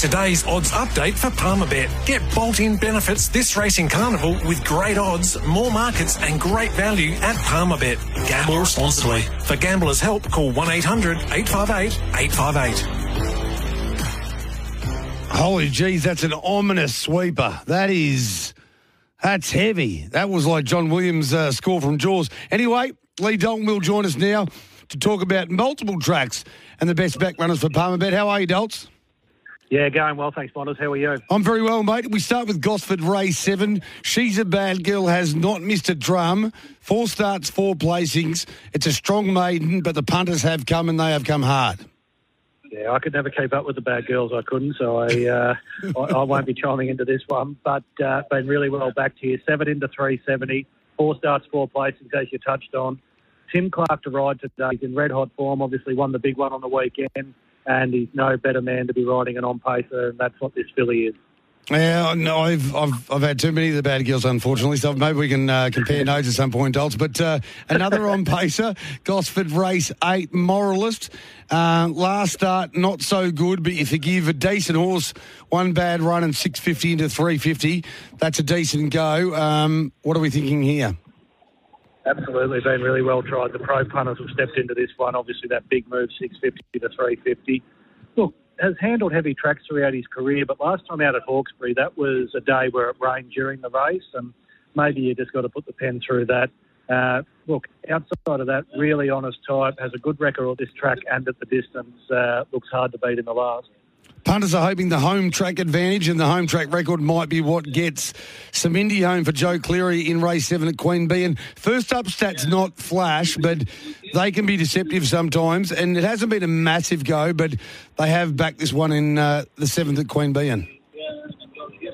Today's odds update for Palmerbet. Get bolt-in benefits this racing carnival with great odds, more markets and great value at Palmerbet. Gamble responsibly. For gamblers' help, call 1-800-858-858. Holy jeez, that's an ominous sweeper. That is, that's heavy. That was like John Williams' uh, score from Jaws. Anyway, Lee Dalton will join us now to talk about multiple tracks and the best back runners for Palmerbet. How are you, Dalts? Yeah, going well, thanks, Bonders. How are you? I'm very well, mate. We start with Gosford Ray 7. She's a bad girl, has not missed a drum. Four starts, four placings. It's a strong maiden, but the punters have come and they have come hard. Yeah, I could never keep up with the bad girls. I couldn't, so I uh, I, I, won't be chiming into this one. But uh, been really well back to you. Seven into 370. Four starts, four placings, as you touched on. Tim Clark to ride today. He's in red hot form. Obviously, won the big one on the weekend and he's no better man to be riding an on pacer, and that's what this filly is. Yeah, no, I've, I've I've had too many of the bad girls, unfortunately. So maybe we can uh, compare notes at some point, Dalts. But uh, another on pacer, Gosford Race Eight Moralist. Uh, last start not so good, but if you give a decent horse one bad run and six fifty into three fifty, that's a decent go. Um, what are we thinking here? Absolutely, been really well tried. The pro punters have stepped into this one. Obviously, that big move, 650 to 350. Look, has handled heavy tracks throughout his career, but last time out at Hawkesbury, that was a day where it rained during the race, and maybe you just got to put the pen through that. Uh, look, outside of that, really honest type, has a good record on this track and at the distance, uh, looks hard to beat in the last. Punters are hoping the home track advantage and the home track record might be what gets some Indy home for Joe Cleary in race seven at Queen Bee. And first up stats not flash, but they can be deceptive sometimes. And it hasn't been a massive go, but they have backed this one in uh, the seventh at Queen Bee.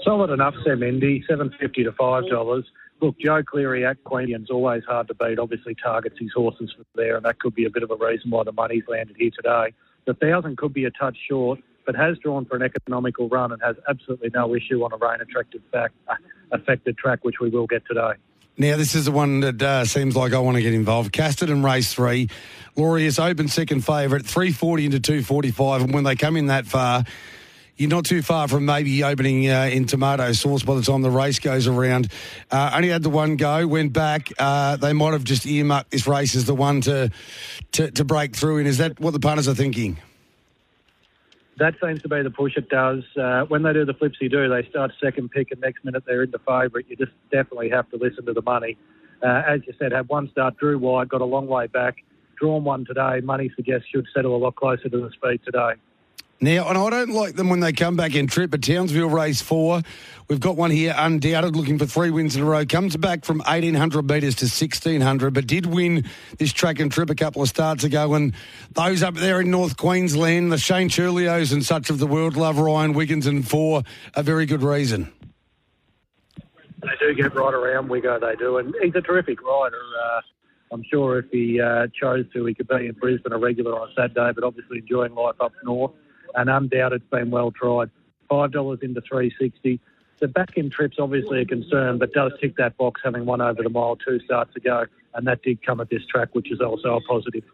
Solid enough, Sam Indy, seven fifty to five dollars. Look, Joe Cleary at Queanbeyan's always hard to beat. Obviously, targets his horses from there, and that could be a bit of a reason why the money's landed here today. The thousand could be a touch short but has drawn for an economical run and has absolutely no issue on a rain attracted fact, affected track, which we will get today. Now, this is the one that uh, seems like I want to get involved. Casterton Race 3. Laureus open second favourite, 340 into 245. And when they come in that far, you're not too far from maybe opening uh, in tomato sauce by the time the race goes around. Uh, only had the one go, went back. Uh, they might have just earmarked this race as the one to, to, to break through in. Is that what the punters are thinking? That seems to be the push it does. Uh, when they do the flipsy do, they start second pick and next minute they're in the favourite. You just definitely have to listen to the money. Uh, as you said, had one start, drew wide, got a long way back, drawn one today. Money suggests should settle a lot closer to the speed today. Now, and I don't like them when they come back in trip, but Townsville race four. We've got one here, undoubted, looking for three wins in a row. Comes back from 1,800 metres to 1,600, but did win this track and trip a couple of starts ago. And those up there in North Queensland, the Shane Churlios and such of the world love Ryan Wiggins and four, a very good reason. They do get right around Wiggo, they do. And he's a terrific rider. Uh, I'm sure if he uh, chose to, he could be in Brisbane a regular on Saturday, but obviously enjoying life up north and undoubted it's been well tried. Five dollars into three sixty. The back end trip's obviously a concern, but does tick that box having won over the mile two starts ago, and that did come at this track, which is also a positive.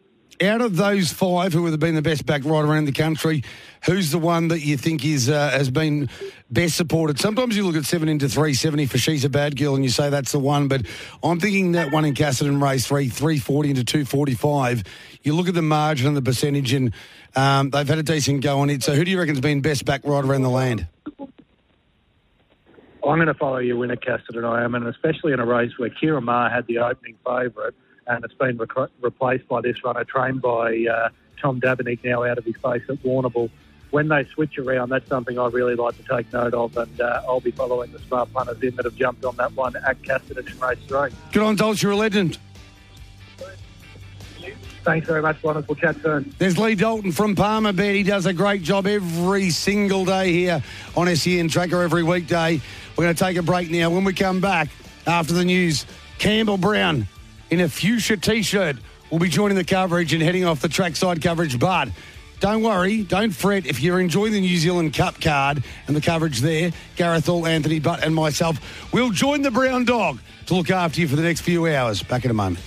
Out of those five who would have been the best back right around the country, who's the one that you think is uh, has been best supported? Sometimes you look at seven into three seventy for she's a bad girl, and you say that's the one. But I'm thinking that one in Casterton race three, three forty into two forty five. You look at the margin and the percentage, and um, they've had a decent go on it. So who do you reckon's been best back right around the land? I'm going to follow your winner, Casterton. I am, and especially in a race where Ciaron Maher had the opening favourite and it's been rec- replaced by this runner trained by uh, Tom Dabernig now out of his base at Warrnambool. When they switch around, that's something I really like to take note of, and uh, I'll be following the smart punters in that have jumped on that one at Casterton in race three. Good on, Dolce, you're a legend. Thanks very much. We'll chat soon. There's Lee Dalton from Palmer Bet. He does a great job every single day here on SEN Tracker every weekday. We're going to take a break now. When we come back after the news, Campbell Brown in a fuchsia t-shirt We'll be joining the coverage and heading off the trackside coverage. But don't worry, don't fret. If you're enjoying the New Zealand Cup card and the coverage there, Gareth All, Anthony Butt and myself will join the Brown Dog to look after you for the next few hours. Back in a moment.